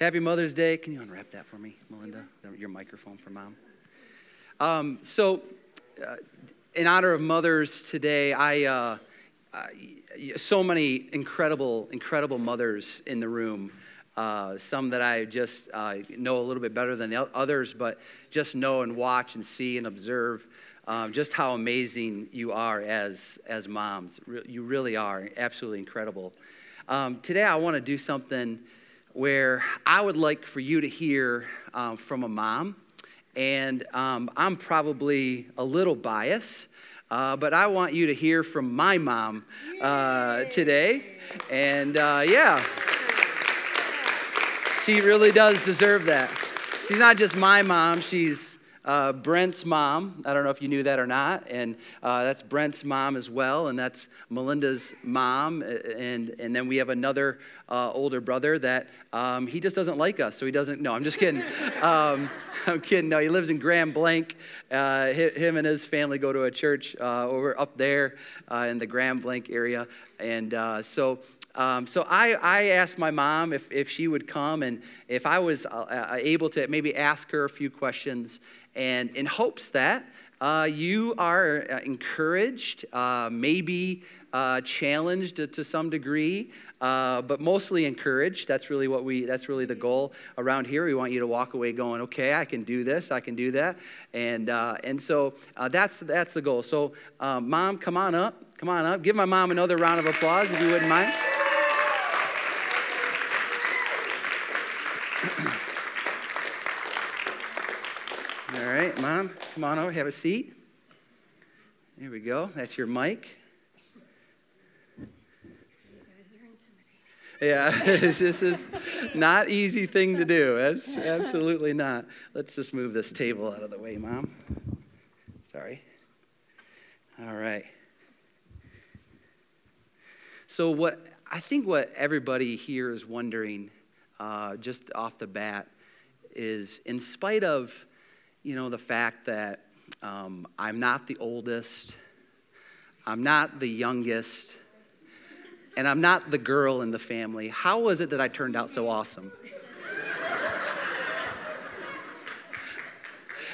Happy Mother's Day. Can you unwrap that for me, Melinda? Your microphone for mom. Um, so, uh, in honor of mothers today, I, uh, so many incredible, incredible mothers in the room. Uh, some that I just uh, know a little bit better than the others, but just know and watch and see and observe um, just how amazing you are as, as moms. You really are absolutely incredible. Um, today, I want to do something where I would like for you to hear um, from a mom. And um, I'm probably a little biased, uh, but I want you to hear from my mom uh, today. And uh, yeah, she really does deserve that. She's not just my mom, she's uh, Brent's mom. I don't know if you knew that or not. And uh, that's Brent's mom as well. And that's Melinda's mom. And, and then we have another uh, older brother that um, he just doesn't like us. So he doesn't. No, I'm just kidding. um, I'm kidding. No, he lives in Grand Blanc. Uh, him and his family go to a church uh, over up there uh, in the Grand Blanc area. And so um, so I, I asked my mom if, if she would come and if I was uh, able to maybe ask her a few questions and in hopes that uh, you are uh, encouraged, uh, maybe uh, challenged to some degree, uh, but mostly encouraged. That's really what we. That's really the goal around here. We want you to walk away going, "Okay, I can do this. I can do that," and uh, and so that's that's the goal. So, mom, come on up. Come on up. Give my mom another round of applause if you wouldn't mind. All right, Mom, come on over, have a seat. There we go. That's your mic. Yeah, this is not easy thing to do. Absolutely not. Let's just move this table out of the way, Mom. Sorry. All right. So what I think what everybody here is wondering, uh, just off the bat, is in spite of you know, the fact that um, I'm not the oldest, I'm not the youngest, and I'm not the girl in the family. How was it that I turned out so awesome?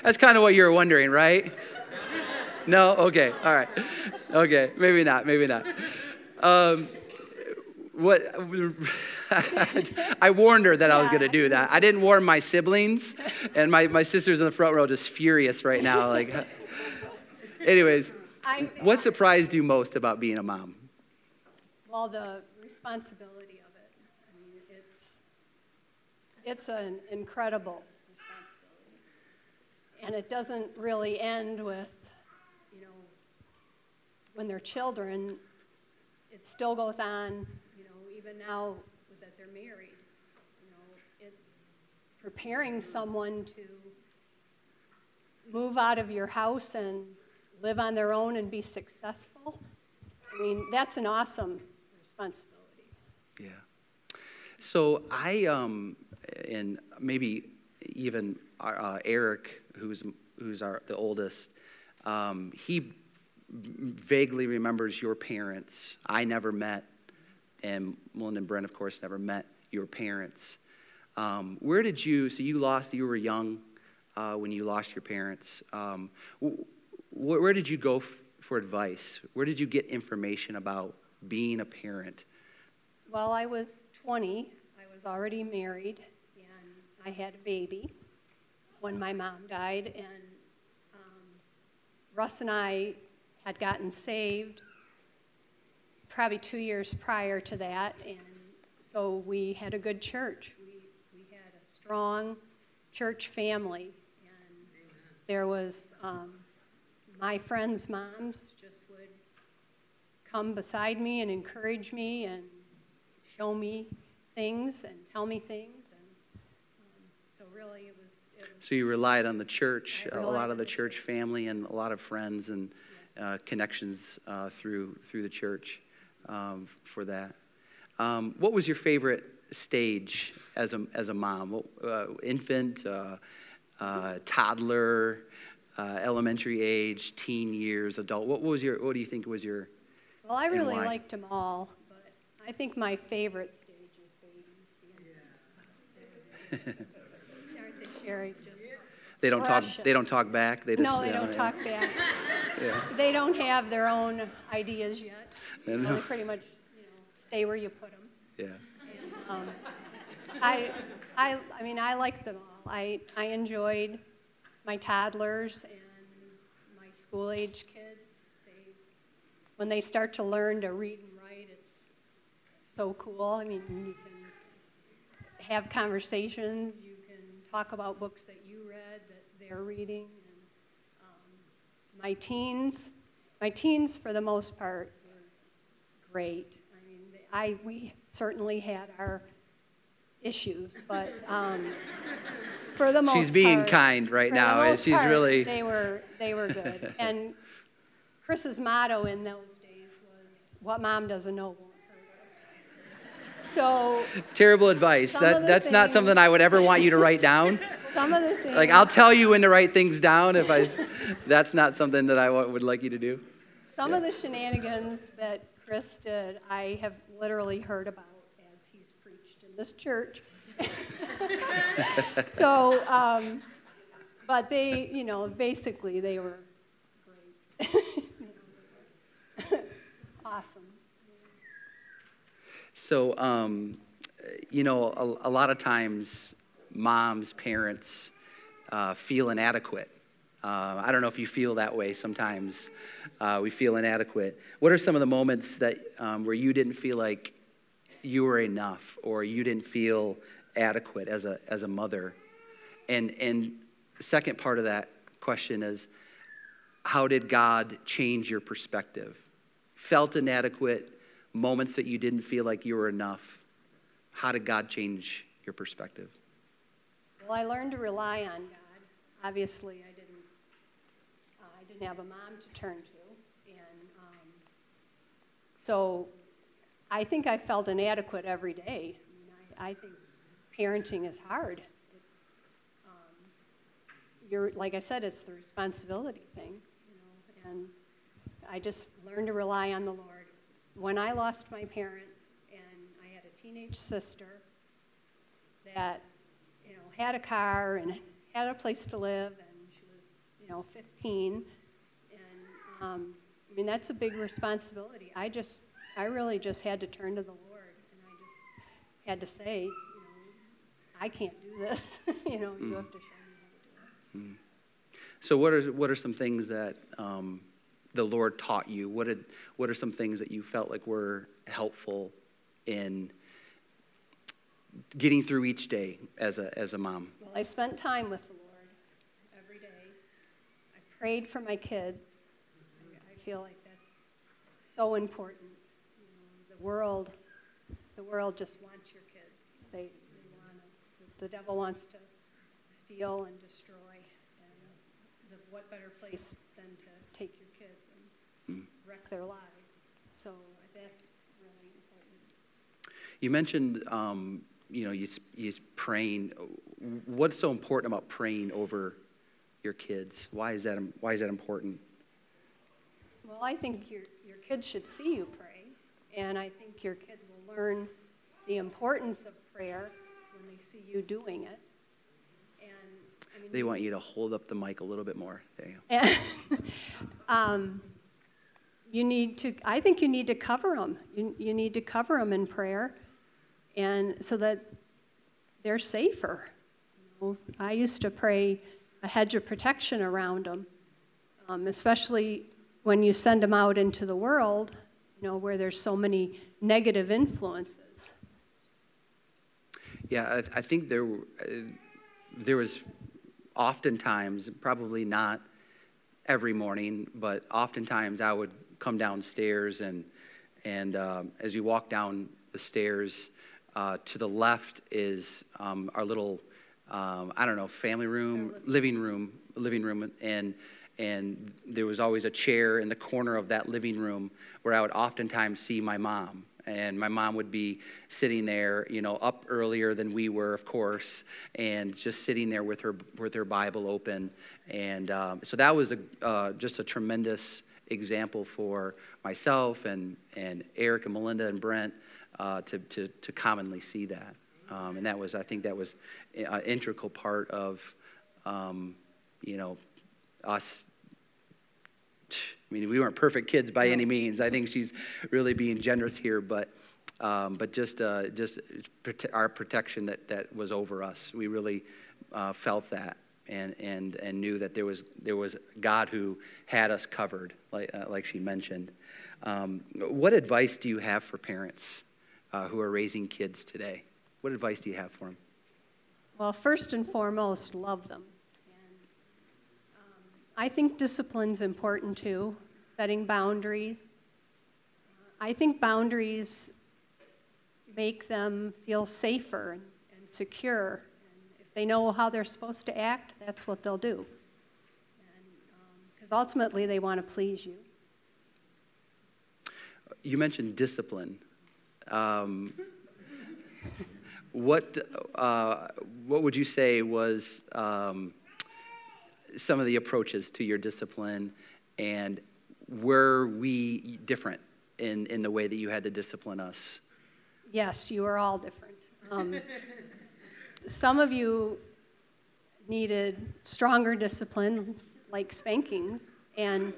That's kind of what you're wondering, right? No? Okay, all right. Okay, maybe not, maybe not. Um, what I warned her that I was going to do that. I didn't warn my siblings, and my, my sister's in the front row just furious right now. Like, anyways, what surprised you most about being a mom? Well, the responsibility of it. I mean, it's it's an incredible responsibility, and it doesn't really end with, you know, when they're children. It still goes on, you know, even now married. You know, it's preparing someone to move out of your house and live on their own and be successful. I mean, that's an awesome responsibility. Yeah. So I, um, and maybe even uh, Eric, who's who's our the oldest, um, he vaguely remembers your parents. I never met and Melinda and Brent, of course, never met your parents. Um, where did you, so you lost, you were young uh, when you lost your parents. Um, wh- where did you go f- for advice? Where did you get information about being a parent? Well, I was 20. I was already married, and I had a baby when my mom died. And um, Russ and I had gotten saved probably two years prior to that, and so we had a good church. We, we had a strong church family, and there was um, my friends' moms just would come beside me and encourage me and show me things and tell me things, and um, so really it was, it was. So you relied on the church, a lot of the church family, and a lot of friends and. Uh, connections uh, through through the church um, for that. Um, what was your favorite stage as a, as a mom? Uh, infant, uh, uh, toddler, uh, elementary age, teen years, adult? What was your? What do you think was your? Well, I really liked them all, but I think my favorite stage is babies. Aren't they, They don't talk. They don't talk back. They just. no, they you know, don't talk back. Yeah. They don't have their own ideas yet. I You know, know. they pretty much you know, stay where you put them. Yeah. Um, I, I, I mean, I like them all. I, I enjoyed my toddlers and my school age kids. They, when they start to learn to read and write, it's so cool. I mean, you can have conversations, you can talk about books that you read that they're reading. And, um, my teens, my teens for the most part great. I mean, I, we certainly had our issues, but um, for the most She's being part- kind right now. most She's part, really- They were, they were good. And Chris's motto in those days was, "What mom doesn't know won't hurt. So Terrible advice. That that's not something I would ever want you to write down. some of the things. Like I'll tell you when to write things down if I. That's not something that I would like you to do. Some of the shenanigans that Chris did, I have literally heard about as he's preached in this church. so, um, but they, you know, basically they were great. Awesome. So, um, you know, a, a lot of times moms, parents uh, feel inadequate. Uh, I don't know if you feel that way sometimes. Uh, we feel inadequate. What are some of the moments that um, where you didn't feel like you were enough or you didn't feel adequate as a, as a mother? And, and second part of that question is how did God change your perspective? Felt inadequate, moments that you didn't feel like you were enough. How did God change your perspective? Well, I learned to rely on God. Obviously, I didn't. Have a mom to turn to, and um, so I think I felt inadequate every day. I, mean, I, I think parenting is hard. It's um, you're like I said, it's the responsibility thing, you know, and I just learned to rely on the Lord. When I lost my parents, and I had a teenage sister that you know, had a car and had a place to live, and she was, you know, 15. Um, I mean, that's a big responsibility. I just, I really just had to turn to the Lord, and I just had to say, you know, I can't do this. you know, you have to show me how to do it. So, what are, what are some things that um, the Lord taught you? What, did, what are some things that you felt like were helpful in getting through each day as a, as a mom? Well, I spent time with the Lord every day. I prayed for my kids. Feel like that's so important. You know, the world, the world just wants your kids. They, they want the devil wants to steal and destroy. And the, what better place than to take your kids and wreck their lives? So that's really important. You mentioned, um, you know, you, you praying. What's so important about praying over your kids? Why is that, why is that important? Well, I think your, your kids should see you pray, and I think your kids will learn the importance of prayer when they see you doing it. And I mean, They want you to hold up the mic a little bit more. There you go. and, um, you need to, I think you need to cover them. You, you need to cover them in prayer, and so that they're safer. You know, I used to pray a hedge of protection around them, um, especially when you send them out into the world, you know, where there's so many negative influences. Yeah, I, I think there, uh, there was oftentimes, probably not every morning, but oftentimes I would come downstairs and, and um, as you walk down the stairs, uh, to the left is um, our little, um, I don't know, family room, living room, living room, and and there was always a chair in the corner of that living room where I would oftentimes see my mom. And my mom would be sitting there, you know, up earlier than we were, of course, and just sitting there with her with her Bible open. And um, so that was a, uh, just a tremendous example for myself and, and Eric and Melinda and Brent uh, to, to, to commonly see that. Um, and that was, I think, that was an integral part of, um, you know, us. I mean, we weren't perfect kids by any means. I think she's really being generous here, but, um, but just, uh, just prote- our protection that, that was over us. We really uh, felt that and, and, and knew that there was, there was God who had us covered, like, uh, like she mentioned. Um, what advice do you have for parents uh, who are raising kids today? What advice do you have for them? Well, first and foremost, love them. I think discipline's important too, setting boundaries. I think boundaries make them feel safer and, secure. If they know how they're supposed to act, that's what they'll do. Because um, ultimately, they want to please you. You mentioned discipline. Um, what, uh, what would you say was um, some of the approaches to your discipline, and were we different in, in the way that you had to discipline us? Yes, you are all different. Um, some of you needed stronger discipline, like spankings, and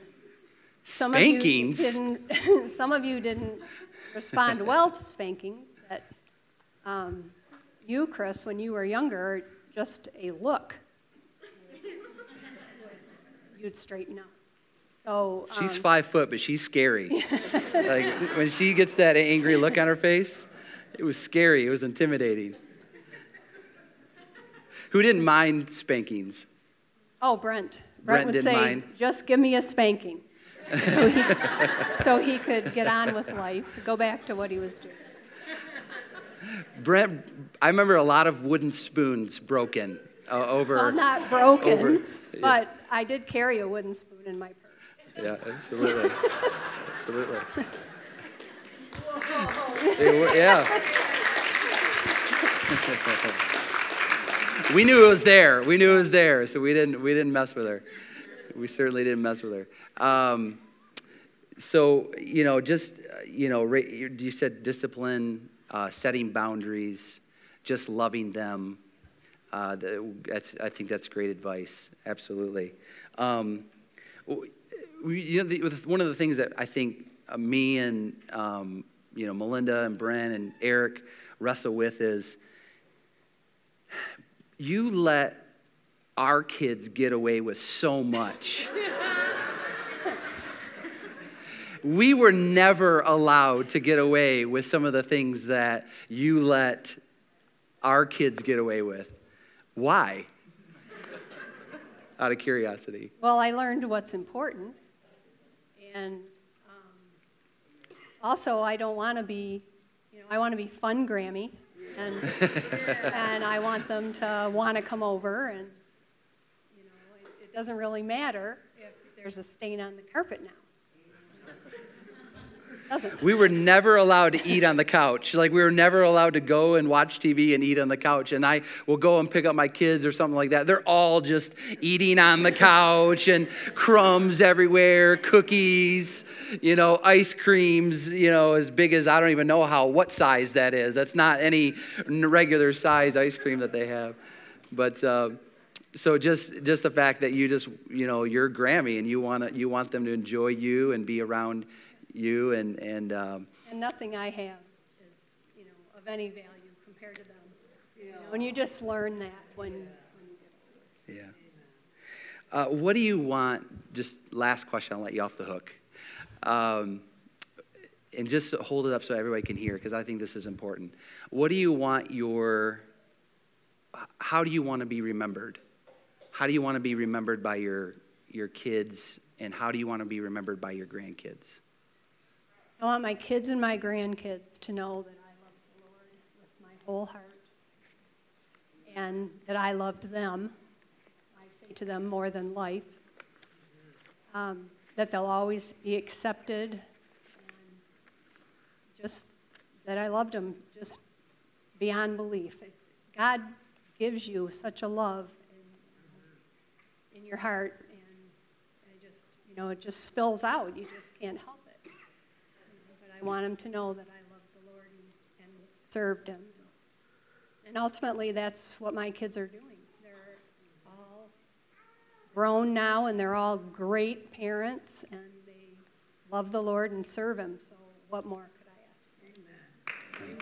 some spankings? of you didn't. some of you didn't respond well to spankings. That um, you, Chris, when you were younger, just a look, you'd straighten up. So um, she's five foot, but she's scary. like when she gets that angry look on her face, it was scary. It was intimidating. Who didn't mind spankings? Oh, Brent. Brent, Brent would didn't say, mind. "Just give me a spanking," so he, so he could get on with life, go back to what he was doing. Brent, I remember a lot of wooden spoons broken uh, over. Well, not broken, over, but I did carry a wooden spoon in my purse. Yeah, absolutely, absolutely. Yeah. we knew it was there. We knew it was there, so we didn't we didn't mess with her. We certainly didn't mess with her. Um, so you know, just you know, you said discipline uh, setting boundaries, just loving them. Uh, that's, I think that's great advice. Absolutely. Um, we, you know, the, one of the things that I think uh, me and um, you know Melinda and Brent and Eric wrestle with is you let our kids get away with so much. we were never allowed to get away with some of the things that you let our kids get away with. Why? Out of curiosity. Well, I learned what's important. And um, also, I don't want to be, you know, I want to be fun Grammy. And, and I want them to want to come over. And, you know, it, it doesn't really matter if there's a stain on the carpet now doesn't. We were never allowed to eat on the couch. Like, we were never allowed to go and watch TV and eat on the couch. And I will go and pick up my kids or something like that. They're all just eating on the couch and crumbs everywhere, cookies, you know, ice creams, you know, as big as I don't even know how, what size that is. That's not any regular size ice cream that they have. But, uh, so just just the fact that you just you know you're Grammy and you want you want them to enjoy you and be around you and and um, and nothing I have is you know of any value compared to them. Yeah. You know, and you just learn that when, when you get. Yeah. Uh, what do you want? Just last question. I'll let you off the hook. Um, and just hold it up so everybody can hear because I think this is important. What do you want your how do you want to be remembered? How do you want to be remembered by your your kids and how do you want to be remembered by your grandkids? I want my kids and my grandkids to know that I love the Lord with my whole heart and that I loved them. I say to them more than life. Um, that they'll always be accepted and just that I loved them just beyond belief. God gives you such a love in, in your heart and it just, you know, it just spills out. You just can't help I want them to know that I loved the Lord and, and served him. and ultimately, that's what my kids are doing. They're all grown now, and they're all great parents, and they love the Lord and serve Him. So, what more could I ask? Amen.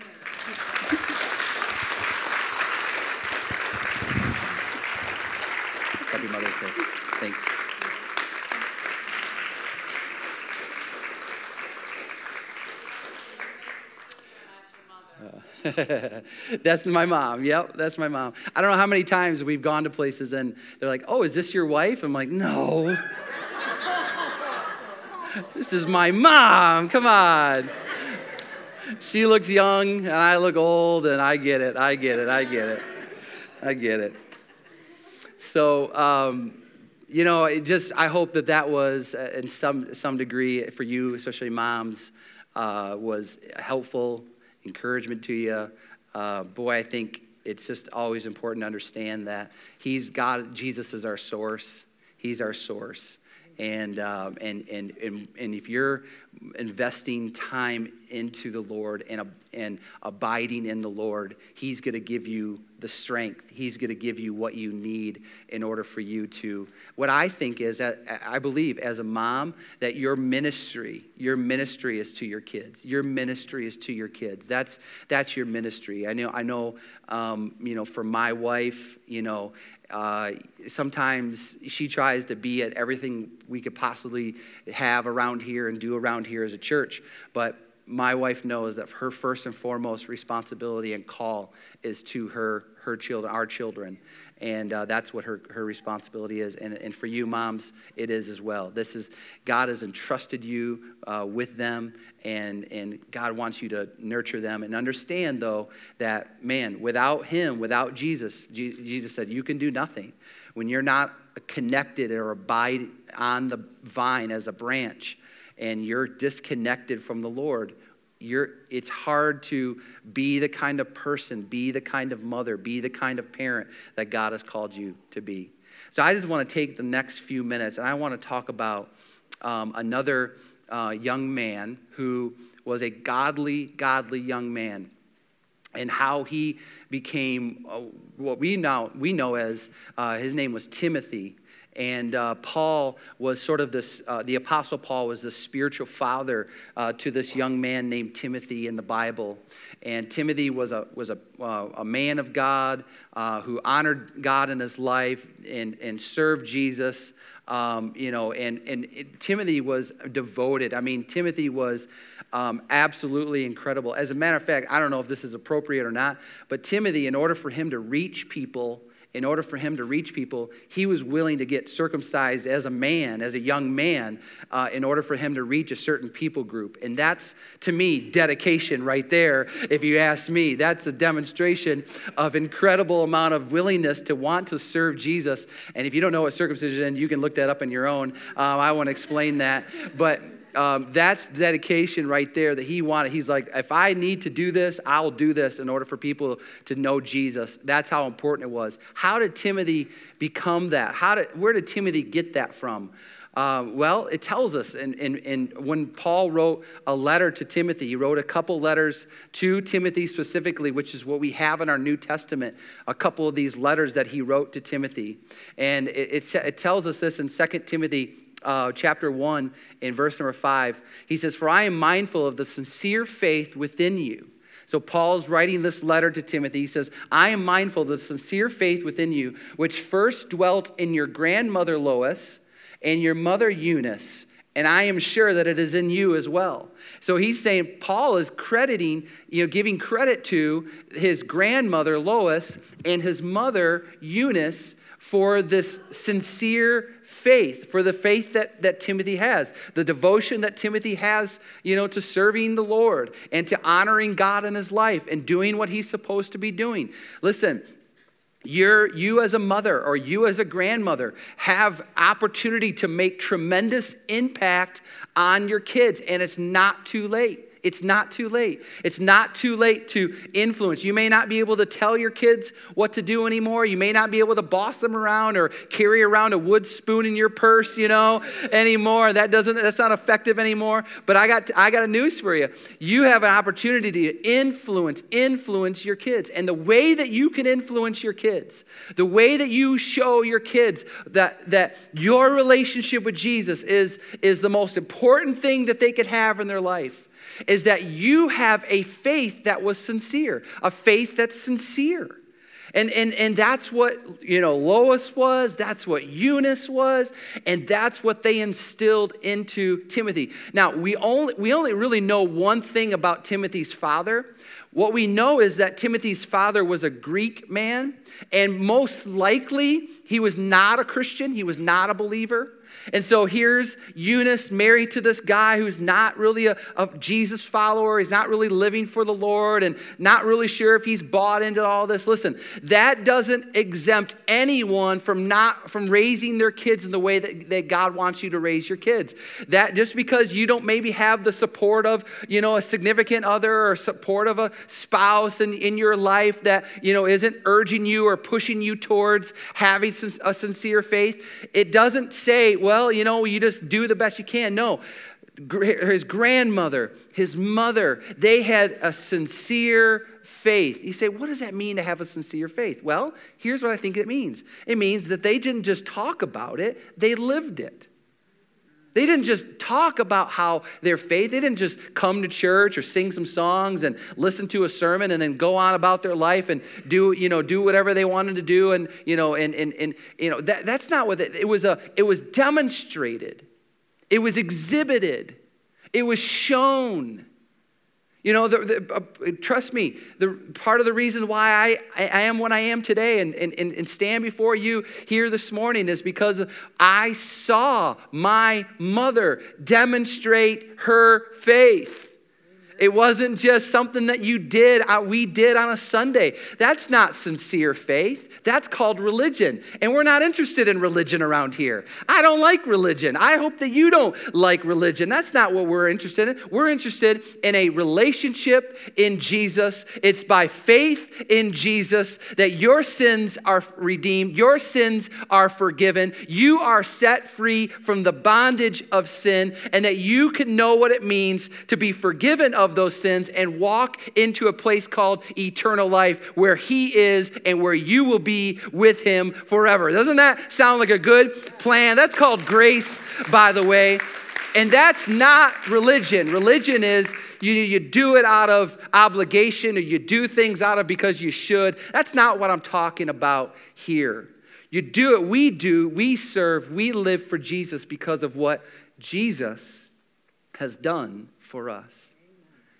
Happy Mother's Day. Thanks. that's my mom. Yep, that's my mom. I don't know how many times we've gone to places and they're like, "Oh, is this your wife?" I'm like, "No." this is my mom. Come on. She looks young and I look old and I get it. I get it. I get it. I get it. So, um, you know, it just I hope that that was uh, in some some degree for you, especially moms, uh, was helpful encouragement to you. Uh, boy, I think it's just always important to understand that He's God, Jesus is our source. He's our source. And, um, and, and, and, and if you're investing time into the Lord and, and abiding in the Lord, He's going to give you the strength. He's going to give you what you need in order for you to. What I think is I believe as a mom that your ministry, your ministry is to your kids. Your ministry is to your kids. That's that's your ministry. I know. I know. Um, you know, for my wife, you know, uh, sometimes she tries to be at everything we could possibly have around here and do around here as a church. But my wife knows that her first and foremost responsibility and call is to her, her children, our children. And uh, that's what her, her responsibility is. And, and for you, moms, it is as well. This is, God has entrusted you uh, with them, and, and God wants you to nurture them. And understand, though, that, man, without Him, without Jesus, Jesus said, you can do nothing. When you're not connected or abide on the vine as a branch, and you're disconnected from the Lord, you're, it's hard to be the kind of person, be the kind of mother, be the kind of parent that God has called you to be. So I just want to take the next few minutes and I want to talk about um, another uh, young man who was a godly, godly young man and how he became uh, what we now we know as uh, his name was Timothy. And uh, Paul was sort of this, uh, the Apostle Paul was the spiritual father uh, to this young man named Timothy in the Bible. And Timothy was a, was a, uh, a man of God uh, who honored God in his life and, and served Jesus. Um, you know, and, and it, Timothy was devoted. I mean, Timothy was um, absolutely incredible. As a matter of fact, I don't know if this is appropriate or not, but Timothy, in order for him to reach people, in order for him to reach people, he was willing to get circumcised as a man, as a young man, uh, in order for him to reach a certain people group. And that's, to me, dedication right there, if you ask me. That's a demonstration of incredible amount of willingness to want to serve Jesus. And if you don't know what circumcision is, you can look that up on your own. Um, I won't explain that. But um, that's dedication right there that he wanted. He's like, if I need to do this, I'll do this in order for people to know Jesus. That's how important it was. How did Timothy become that? How did, where did Timothy get that from? Uh, well, it tells us, and, and, and when Paul wrote a letter to Timothy, he wrote a couple letters to Timothy specifically, which is what we have in our New Testament, a couple of these letters that he wrote to Timothy. And it, it, it tells us this in 2 Timothy uh, chapter 1 in verse number 5. He says, For I am mindful of the sincere faith within you. So Paul's writing this letter to Timothy. He says, I am mindful of the sincere faith within you, which first dwelt in your grandmother Lois and your mother Eunice. And I am sure that it is in you as well. So he's saying Paul is crediting, you know, giving credit to his grandmother Lois and his mother Eunice for this sincere faith, for the faith that, that Timothy has, the devotion that Timothy has, you know, to serving the Lord and to honoring God in his life and doing what he's supposed to be doing. Listen, you're, you as a mother or you as a grandmother have opportunity to make tremendous impact on your kids and it's not too late It's not too late. It's not too late to influence. You may not be able to tell your kids what to do anymore. You may not be able to boss them around or carry around a wood spoon in your purse, you know, anymore. That doesn't that's not effective anymore. But I got I got a news for you. You have an opportunity to influence influence your kids. And the way that you can influence your kids, the way that you show your kids that that your relationship with Jesus is is the most important thing that they could have in their life is that you have a faith that was sincere, a faith that's sincere. And, and, and that's what, you know, Lois was, that's what Eunice was, and that's what they instilled into Timothy. Now, we only, we only really know one thing about Timothy's father. What we know is that Timothy's father was a Greek man, and most likely he was not a Christian, he was not a believer. And so here's Eunice married to this guy who's not really a, a, Jesus follower. He's not really living for the Lord and not really sure if he's bought into all this. Listen, that doesn't exempt anyone from not from raising their kids in the way that, that God wants you to raise your kids. That just because you don't maybe have the support of, you know, a significant other or support of a spouse in, in your life that, you know, isn't urging you or pushing you towards having a sincere faith, it doesn't say, well, you know, you just do the best you can. No. His grandmother, his mother, they had a sincere faith. You say, what does that mean to have a sincere faith? Well, here's what I think it means it means that they didn't just talk about it, they lived it. They didn't just talk about how their faith, they didn't just come to church or sing some songs and listen to a sermon and then go on about their life and do, you know, do whatever they wanted to do. And, you know, and, and, and you know, that, that's not what it, it was. A, it was demonstrated. It was exhibited. It was shown. You know, the, the, uh, trust me, the part of the reason why I, I am what I am today and, and, and stand before you here this morning is because I saw my mother demonstrate her faith. It wasn't just something that you did, uh, we did on a Sunday. That's not sincere faith. That's called religion. And we're not interested in religion around here. I don't like religion. I hope that you don't like religion. That's not what we're interested in. We're interested in a relationship in Jesus. It's by faith in Jesus that your sins are redeemed, your sins are forgiven, you are set free from the bondage of sin, and that you can know what it means to be forgiven of of those sins and walk into a place called eternal life where He is and where you will be with Him forever. Doesn't that sound like a good plan? That's called grace, by the way. And that's not religion. Religion is you, you do it out of obligation or you do things out of because you should. That's not what I'm talking about here. You do it, we do, we serve, we live for Jesus because of what Jesus has done for us.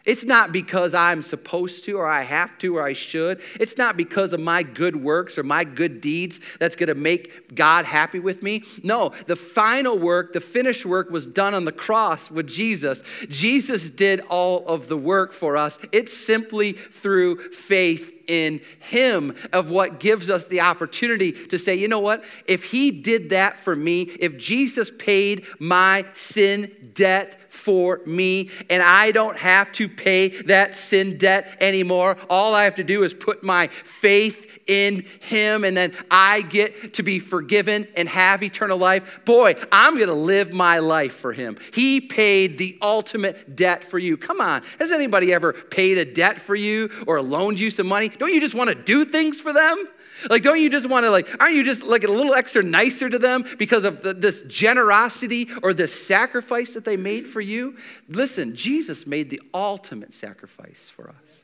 It's not because I'm supposed to or I have to or I should. It's not because of my good works or my good deeds that's going to make God happy with me. No, the final work, the finished work was done on the cross with Jesus. Jesus did all of the work for us. It's simply through faith in Him of what gives us the opportunity to say, you know what? If He did that for me, if Jesus paid my sin debt for me, and I don't have to pay that sin debt anymore, all I have to do is put my faith in him and then I get to be forgiven and have eternal life, boy, I'm going to live my life for him. He paid the ultimate debt for you. Come on. Has anybody ever paid a debt for you or loaned you some money? Don't you just want to do things for them? Like, don't you just want to, like, aren't you just like a little extra nicer to them because of the, this generosity or this sacrifice that they made for you? Listen, Jesus made the ultimate sacrifice for us.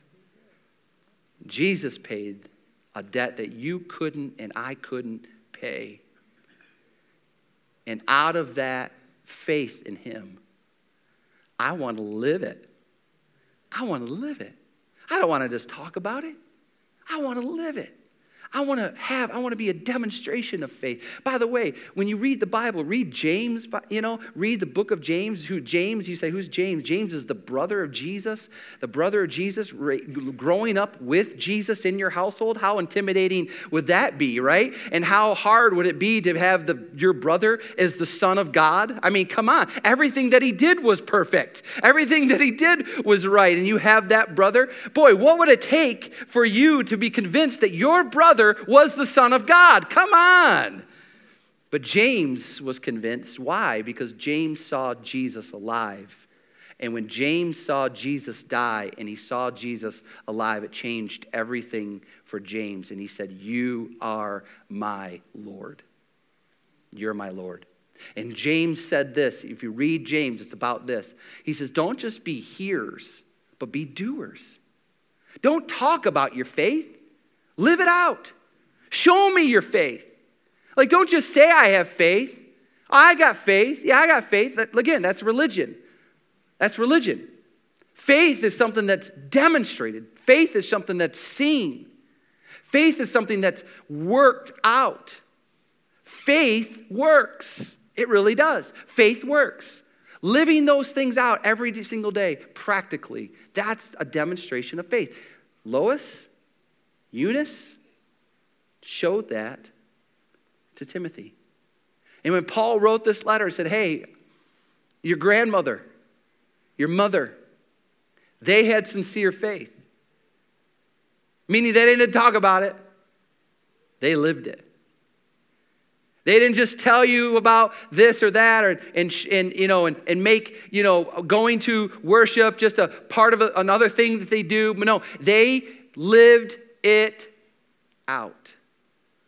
Jesus paid a debt that you couldn't and I couldn't pay. And out of that faith in Him, I want to live it. I want to live it. I don't want to just talk about it, I want to live it. I want to have, I want to be a demonstration of faith. By the way, when you read the Bible, read James, you know, read the book of James. Who James, you say, who's James? James is the brother of Jesus, the brother of Jesus, growing up with Jesus in your household. How intimidating would that be, right? And how hard would it be to have the, your brother as the son of God? I mean, come on. Everything that he did was perfect, everything that he did was right. And you have that brother. Boy, what would it take for you to be convinced that your brother? Was the Son of God. Come on. But James was convinced. Why? Because James saw Jesus alive. And when James saw Jesus die and he saw Jesus alive, it changed everything for James. And he said, You are my Lord. You're my Lord. And James said this. If you read James, it's about this. He says, Don't just be hearers, but be doers. Don't talk about your faith, Live it out. Show me your faith. Like, don't just say, I have faith. I got faith. Yeah, I got faith. Again, that's religion. That's religion. Faith is something that's demonstrated, faith is something that's seen, faith is something that's worked out. Faith works. It really does. Faith works. Living those things out every single day, practically, that's a demonstration of faith. Lois, Eunice showed that to Timothy. And when Paul wrote this letter, he said, Hey, your grandmother, your mother, they had sincere faith. Meaning they didn't talk about it, they lived it. They didn't just tell you about this or that, or, and, and, you know, and, and make you know, going to worship just a part of a, another thing that they do. But no, they lived it out.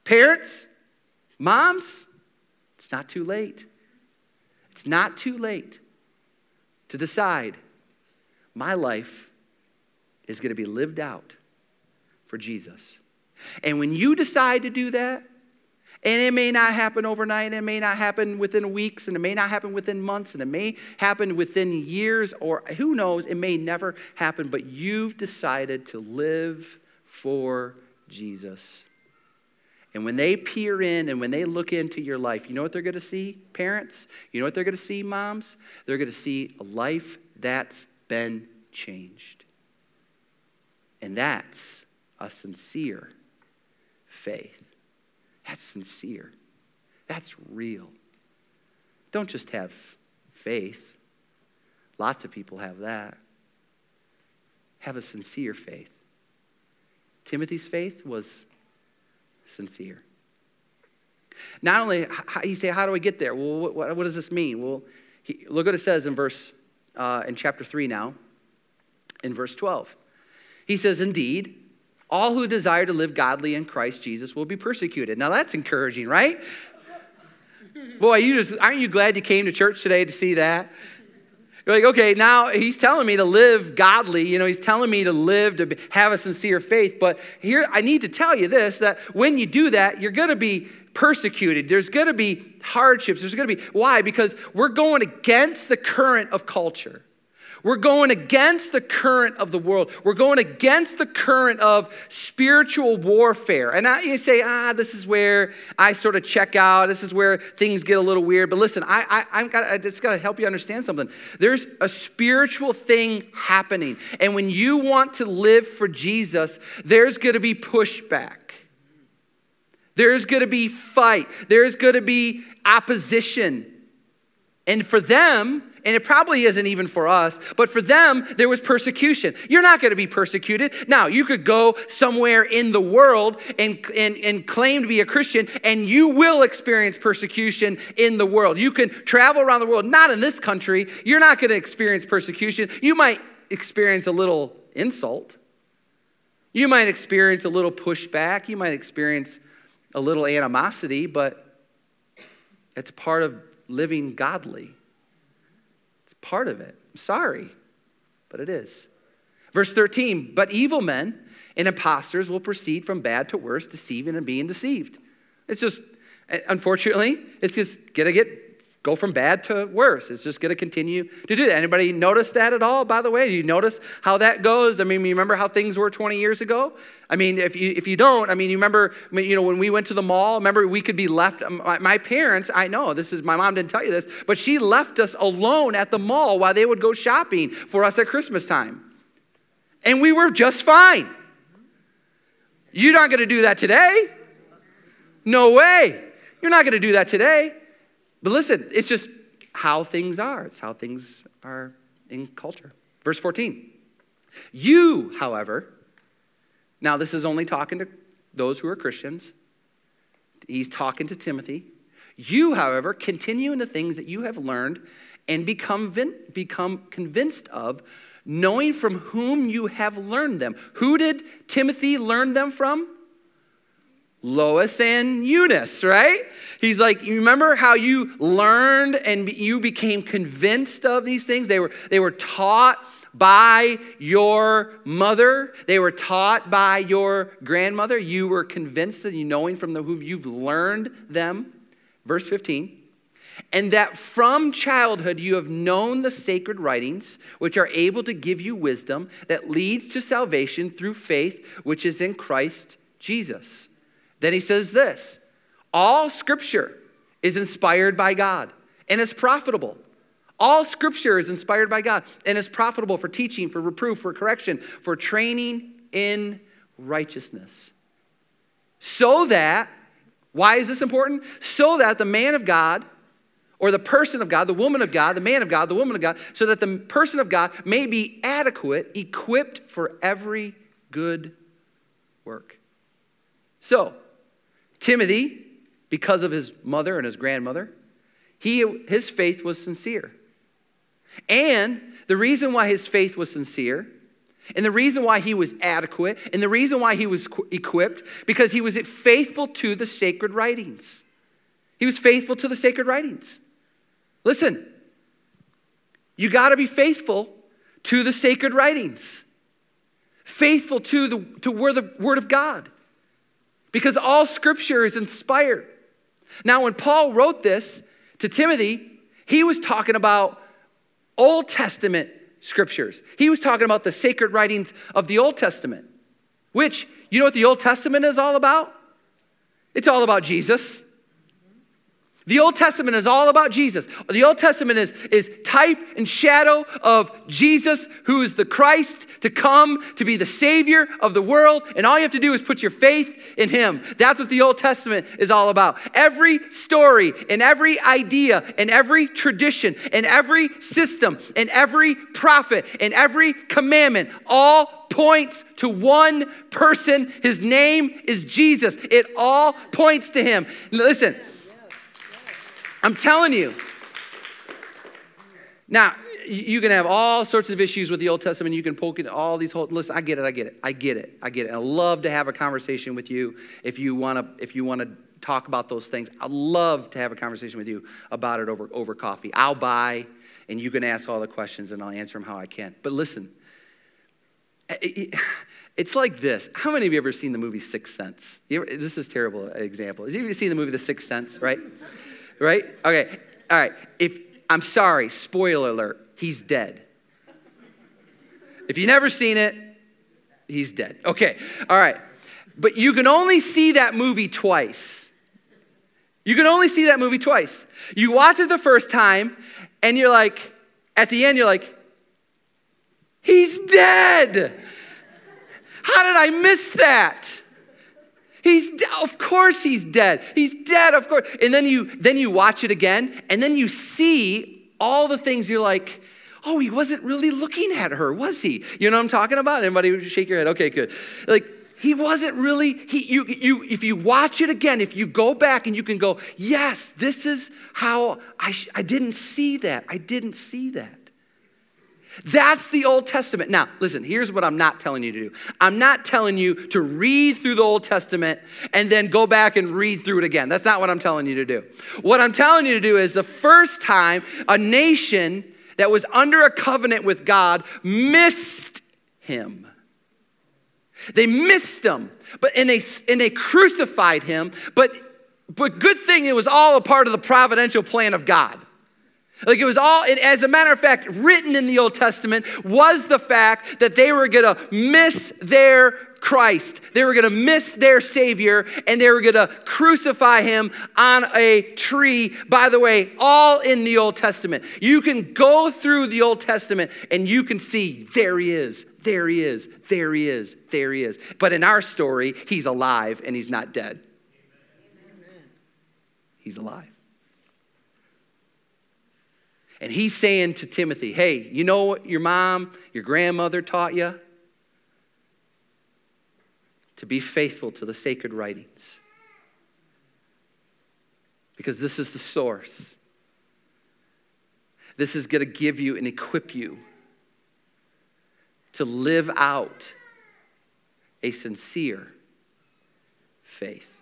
Parents, moms, it's not too late. It's not too late to decide my life is going to be lived out for Jesus. And when you decide to do that, and it may not happen overnight, and it may not happen within weeks, and it may not happen within months, and it may happen within years, or who knows, it may never happen, but you've decided to live for Jesus. And when they peer in and when they look into your life, you know what they're going to see, parents? You know what they're going to see, moms? They're going to see a life that's been changed. And that's a sincere faith. That's sincere. That's real. Don't just have faith. Lots of people have that. Have a sincere faith. Timothy's faith was sincere. Not only, you say, how do I get there? Well, what, what, does this mean? Well, he, look what it says in verse, uh, in chapter 3 now, in verse 12. He says, Indeed, all who desire to live godly in Christ Jesus will be persecuted. Now that's encouraging, right? Boy, you just, aren't you glad you came to church today to see that? You're like, okay, now he's telling me to live godly. You know, he's telling me to live, to have a sincere faith. But here, I need to tell you this that when you do that, you're going to be persecuted. There's going to be hardships. There's going to be, why? Because we're going against the current of culture. We're going against the current of the world. We're going against the current of spiritual warfare. And I, you say, ah, this is where I sort of check out. This is where things get a little weird. But listen, I, I, I'm got, I just got to help you understand something. There's a spiritual thing happening. And when you want to live for Jesus, there's going to be pushback. There's going to be fight. There's going to be opposition. And for them, and it probably isn't even for us, but for them, there was persecution. You're not going to be persecuted. Now, you could go somewhere in the world and, and, and claim to be a Christian, and you will experience persecution in the world. You can travel around the world, not in this country. You're not going to experience persecution. You might experience a little insult. You might experience a little pushback. You might experience a little animosity, but it's part of living godly part of it. I'm sorry, but it is. Verse 13, but evil men and impostors will proceed from bad to worse, deceiving and being deceived. It's just, eh, unfortunately, it's just to get go from bad to worse. It's just going to continue to do that. Anybody notice that at all, by the way? Do you notice how that goes? I mean, you remember how things were 20 years ago? I mean, if you, if you don't, I mean, you remember, you know, when we went to the mall, remember we could be left, um, my, my parents, I know, this is, my mom didn't tell you this, but she left us alone at the mall while they would go shopping for us at Christmas time. And we were just fine. You're not going to do that today. No way. You're not going to do that today. But listen, it's just how things are. It's how things are in culture. Verse 14. You, however, now this is only talking to those who are Christians. He's talking to Timothy. You, however, continue in the things that you have learned and become, become convinced of, knowing from whom you have learned them. Who did Timothy learn them from? Lois and Eunice, right? He's like, you remember how you learned and you became convinced of these things? They were, they were taught by your mother. They were taught by your grandmother. You were convinced that you knowing from the whom you've learned them. Verse 15. And that from childhood you have known the sacred writings, which are able to give you wisdom that leads to salvation through faith, which is in Christ Jesus. Then he says this all scripture is inspired by God and is profitable. All scripture is inspired by God and is profitable for teaching, for reproof, for correction, for training in righteousness. So that, why is this important? So that the man of God, or the person of God, the woman of God, the man of God, the woman of God, so that the person of God may be adequate, equipped for every good work. So, Timothy, because of his mother and his grandmother, he, his faith was sincere. And the reason why his faith was sincere, and the reason why he was adequate, and the reason why he was equipped, because he was faithful to the sacred writings. He was faithful to the sacred writings. Listen, you got to be faithful to the sacred writings, faithful to the to word of, word of God because all scripture is inspired. Now, when Paul wrote this to Timothy, he was talking about Old Testament scriptures. He was talking about the sacred writings of the Old Testament, which, you know what the Old Testament is all about? It's all about Jesus. The Old Testament is all about Jesus. The Old Testament is, is type and shadow of Jesus, who is the Christ to come to be the Savior of the world. And all you have to do is put your faith in Him. That's what the Old Testament is all about. Every story and every idea and every tradition and every system and every prophet and every commandment all points to one person. His name is Jesus. It all points to Him. Listen. I'm telling you. Now, you can have all sorts of issues with the Old Testament. You can poke at all these whole. Listen, I get it. I get it. I get it. I get it. I love to have a conversation with you if you want to. If you want to talk about those things, I'd love to have a conversation with you about it over over coffee. I'll buy, and you can ask all the questions, and I'll answer them how I can. But listen, it's like this. How many of you ever seen the movie Sixth Sense? Ever, this is terrible example. Has you seen the movie The Sixth Sense? Right right? Okay, all right. If I'm sorry, spoiler alert, he's dead. If you've never seen it, he's dead. Okay, all right. But you can only see that movie twice. You can only see that movie twice. You watch it the first time, and you're like, at the end, you're like, he's dead. How did I miss that? He's of course he's dead. He's dead, of course. And then you then you watch it again, and then you see all the things you're like, oh, he wasn't really looking at her, was he? You know what I'm talking about? Anybody shake your head? Okay, good. Like he wasn't really he you you if you watch it again if you go back and you can go yes this is how i sh- i didn't see that i didn't see that that's the Old Testament. Now, listen, here's what I'm not telling you to do. I'm not telling you to read through the Old Testament and then go back and read through it again. That's not what I'm telling you to do. What I'm telling you to do is the first time a nation that was under a covenant with God missed him. They missed him, but and they and they crucified him, but but good thing it was all a part of the providential plan of God. Like it was all, as a matter of fact, written in the Old Testament was the fact that they were going to miss their Christ. They were going to miss their Savior and they were going to crucify him on a tree. By the way, all in the Old Testament. You can go through the Old Testament and you can see there he is, there he is, there he is, there he is. But in our story, he's alive and he's not dead. He's alive. And he's saying to Timothy, hey, you know what your mom, your grandmother taught you? To be faithful to the sacred writings. Because this is the source. This is going to give you and equip you to live out a sincere faith.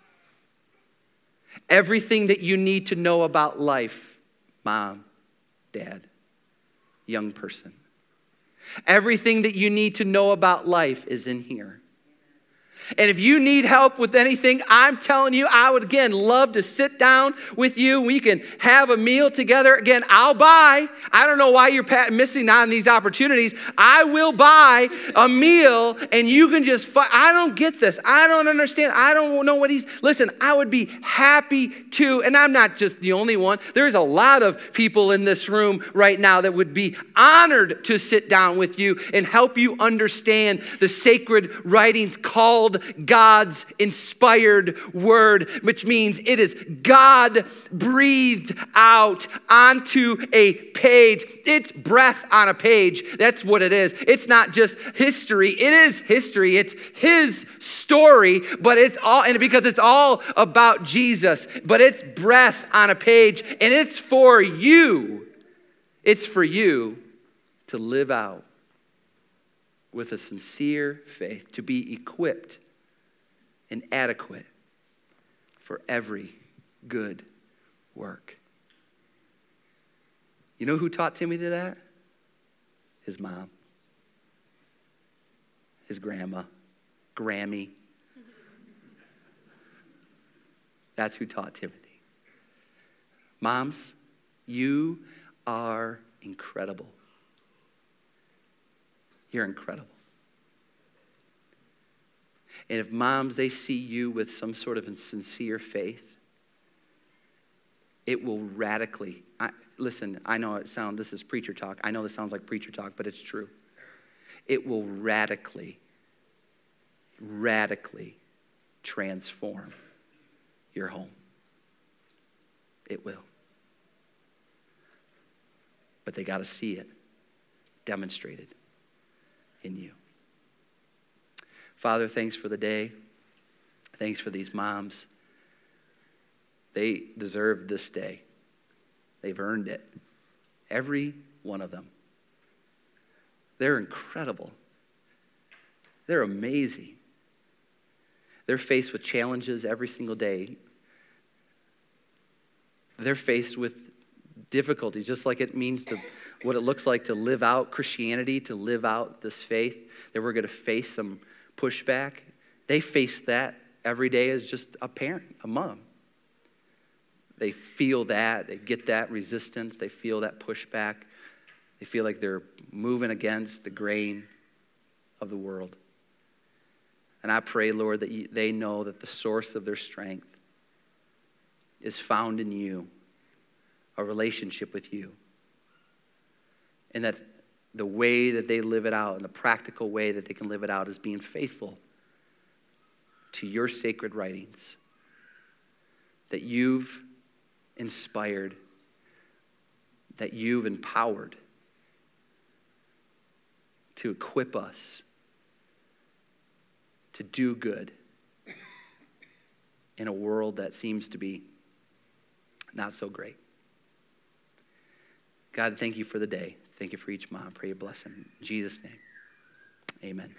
Everything that you need to know about life, mom, dad, young person. Everything that you need to know about life is in here. And if you need help with anything, I'm telling you, I would again love to sit down with you. We can have a meal together. Again, I'll buy. I don't know why you're missing on these opportunities. I will buy a meal and you can just, I don't get this. I don't understand. I don't know what he's, listen, I would be happy to, and I'm not just the only one. There's a lot of people in this room right now that would be honored to sit down with you and help you understand the sacred writings called called God's inspired word, which means it is God breathed out onto a page. It's breath on a page. That's what it is. It's not just history, it is history. It's His story, but it's all, and because it's all about Jesus, but it's breath on a page, and it's for you. It's for you to live out with a sincere faith, to be equipped and adequate for every good work. You know who taught Timothy that? His mom, his grandma, Grammy. That's who taught Timothy. Moms, you are incredible. You're incredible. And if moms, they see you with some sort of sincere faith, it will radically, I, listen, I know it sounds, this is preacher talk. I know this sounds like preacher talk, but it's true. It will radically, radically transform your home. It will. But they got to see it demonstrated in you. Father, thanks for the day. Thanks for these moms. They deserve this day. They've earned it. Every one of them. They're incredible. They're amazing. They're faced with challenges every single day. They're faced with difficulties, just like it means to what it looks like to live out Christianity, to live out this faith, that we're going to face some pushback. They face that every day as just a parent, a mom. They feel that, they get that resistance, they feel that pushback. They feel like they're moving against the grain of the world. And I pray, Lord, that they know that the source of their strength is found in you, a relationship with you. And that the way that they live it out and the practical way that they can live it out is being faithful to your sacred writings that you've inspired, that you've empowered to equip us to do good in a world that seems to be not so great. God, thank you for the day. Thank you for each mom. Pray you bless him. In Jesus' name, amen.